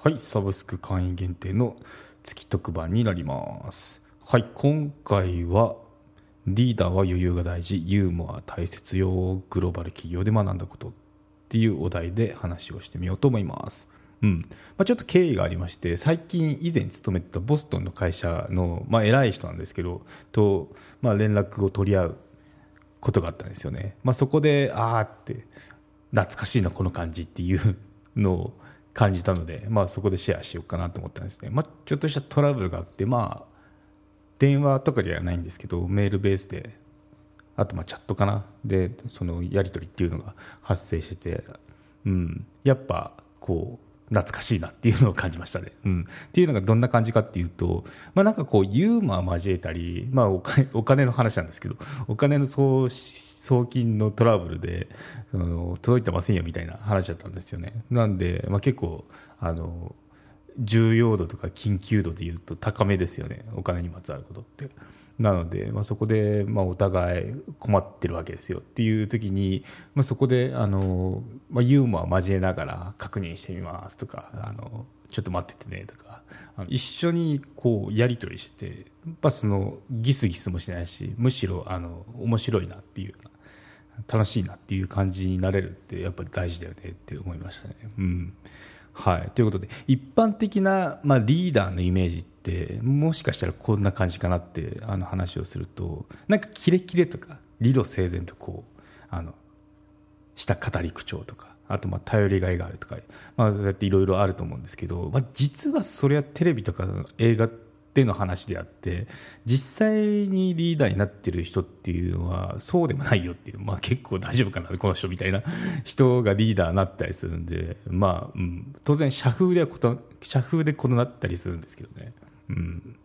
はい、サブスク会員限定の月特番になります。はい、今回はリーダーは余裕が大事、ユーモア大切よ、グローバル企業で学んだことっていうお題で話をしてみようと思います。うんまあ、ちょっと経緯がありまして最近以前勤めてたボストンの会社の、まあ、偉い人なんですけどと、まあ、連絡を取り合うことがあったんですよね、まあ、そこでああって懐かしいなこの感じっていうのを感じたので、まあ、そこでシェアしようかなと思ったんですね、まあ、ちょっとしたトラブルがあってまあ電話とかじゃないんですけどメールベースであとまあチャットかな。でそのやり取りっていうのが発生してて、うん、やっぱこう懐かしいなっていうのを感じましたね。うん、っていうのがどんな感じかっていうと、まあ、なんかこうユーモア交えたり、まあ、お金お金の話なんですけどお金の送送金のトラブルでうん届いてませんよみたいな話だったんですよね。なんで、まあ、結構あの重要度とか緊急度でいうと高めですよねお金にまつわることって。なので、まあ、そこで、まあ、お互い困ってるわけですよっていう時に、まあ、そこであの、まあ、ユーモア交えながら確認してみますとかあのちょっと待っててねとかあの一緒にこうやり取りしてやっぱそのギスギスもしないしむしろあの面白いなっていう楽しいなっていう感じになれるってやっぱり大事だよねって思いましたね。うんはい、ということで一般的な、まあ、リーダーのイメージってもしかしたらこんな感じかなってあの話をするとなんかキレキレとか理路整然とこうあのした語り口調とかあとまあ頼りがいがあるとか、まあ、そうやっていろいろあると思うんですけど、まあ、実はそれはテレビとか映画ってでの話であって実際にリーダーになってる人っていうのはそうでもないよっていう、まあ、結構大丈夫かなこの人みたいな人がリーダーになったりするんで、まあうん、当然社風ではこと社風で異なったりするんですけどね。うん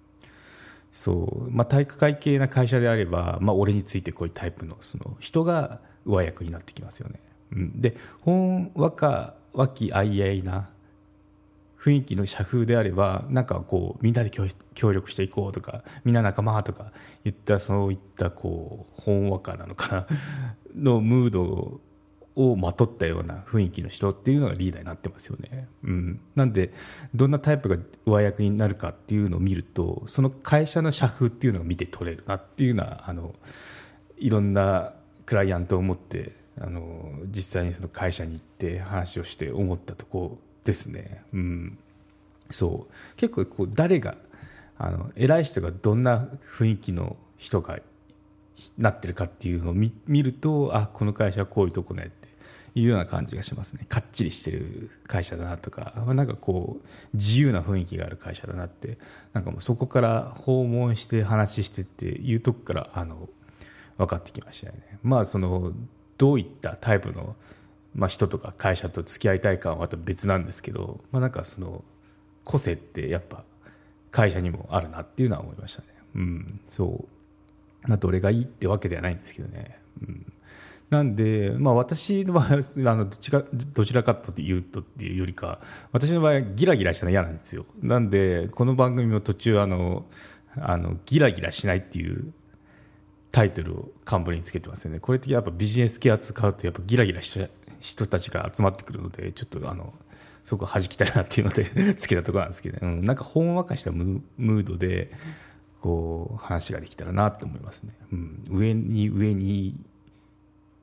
そうまあ、体育会系な会社であれば、まあ、俺についてこういうタイプのその人が上役になってきますよね。うん、でほんわか和気あいあいな雰囲気の社風であればなんかこうみんなで協力していこうとかみんな仲間とか言ったそういったこうほんわかなのかな のムードをまとったような雰囲気の人っていうのがリーダーになってますよね。うん、なんでどんなタイプが上役になるかっていうのを見るとその会社の社風っていうのを見て取れるなっていうのはあのいろんなクライアントを持ってあの実際にその会社に行って話をして思ったとこですね。うん、そう結構こう誰があの偉い人がどんな雰囲気の人がなってるかっていうのを見るとあこの会社はこういうとこねっていうような感じがしますねかっちりしてる会社だなとかあなんかこう自由な雰囲気がある会社だなってなんかもうそこから訪問して話してっていうとこからあの分かってきましたよね。まあそのどういったタイプのまあ、人とか会社と付き合いたいかはまた別なんですけど、まあ、なんかその個性ってやっぱ会社にもあるなっていうのは思いましたね。うん、そう。まあ、どれがいいってわけではないんですけどね。うん、なんで、まあ、私の場合はあのどちらどちらかというとっていうよりか私の場合ギラギラしたの嫌なんですよ。なんでこの番組も途中あのあのギラギラしないっていうタイトルを冠につけてますよね。これってやっぱビジネス系扱うとやっぱギラギラし人たちが集まってくるので、ちょっとあの、そこ弾きたいなっていうので つけたところなんですけど、ね、うん、なんかほんわかしたムードで、こう、話ができたらなと思いますね。うん、上に上に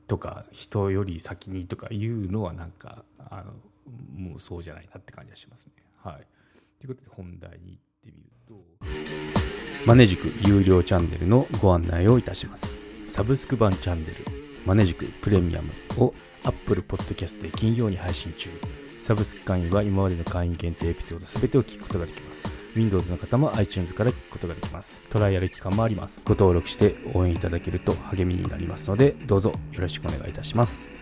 とか、人より先にとかいうのはなんか、あの、もうそうじゃないなって感じがしますね。はい。ということで本題に行ってみると、マネジク有料チャンネルのご案内をいたします。サブスク版チャンネル、マネジクプレミアムを Apple Podcast で金曜に配信中。サブスク会員は今までの会員限定エピソード全てを聞くことができます。Windows の方も iTunes から聞くことができます。トライアル期間もあります。ご登録して応援いただけると励みになりますので、どうぞよろしくお願いいたします。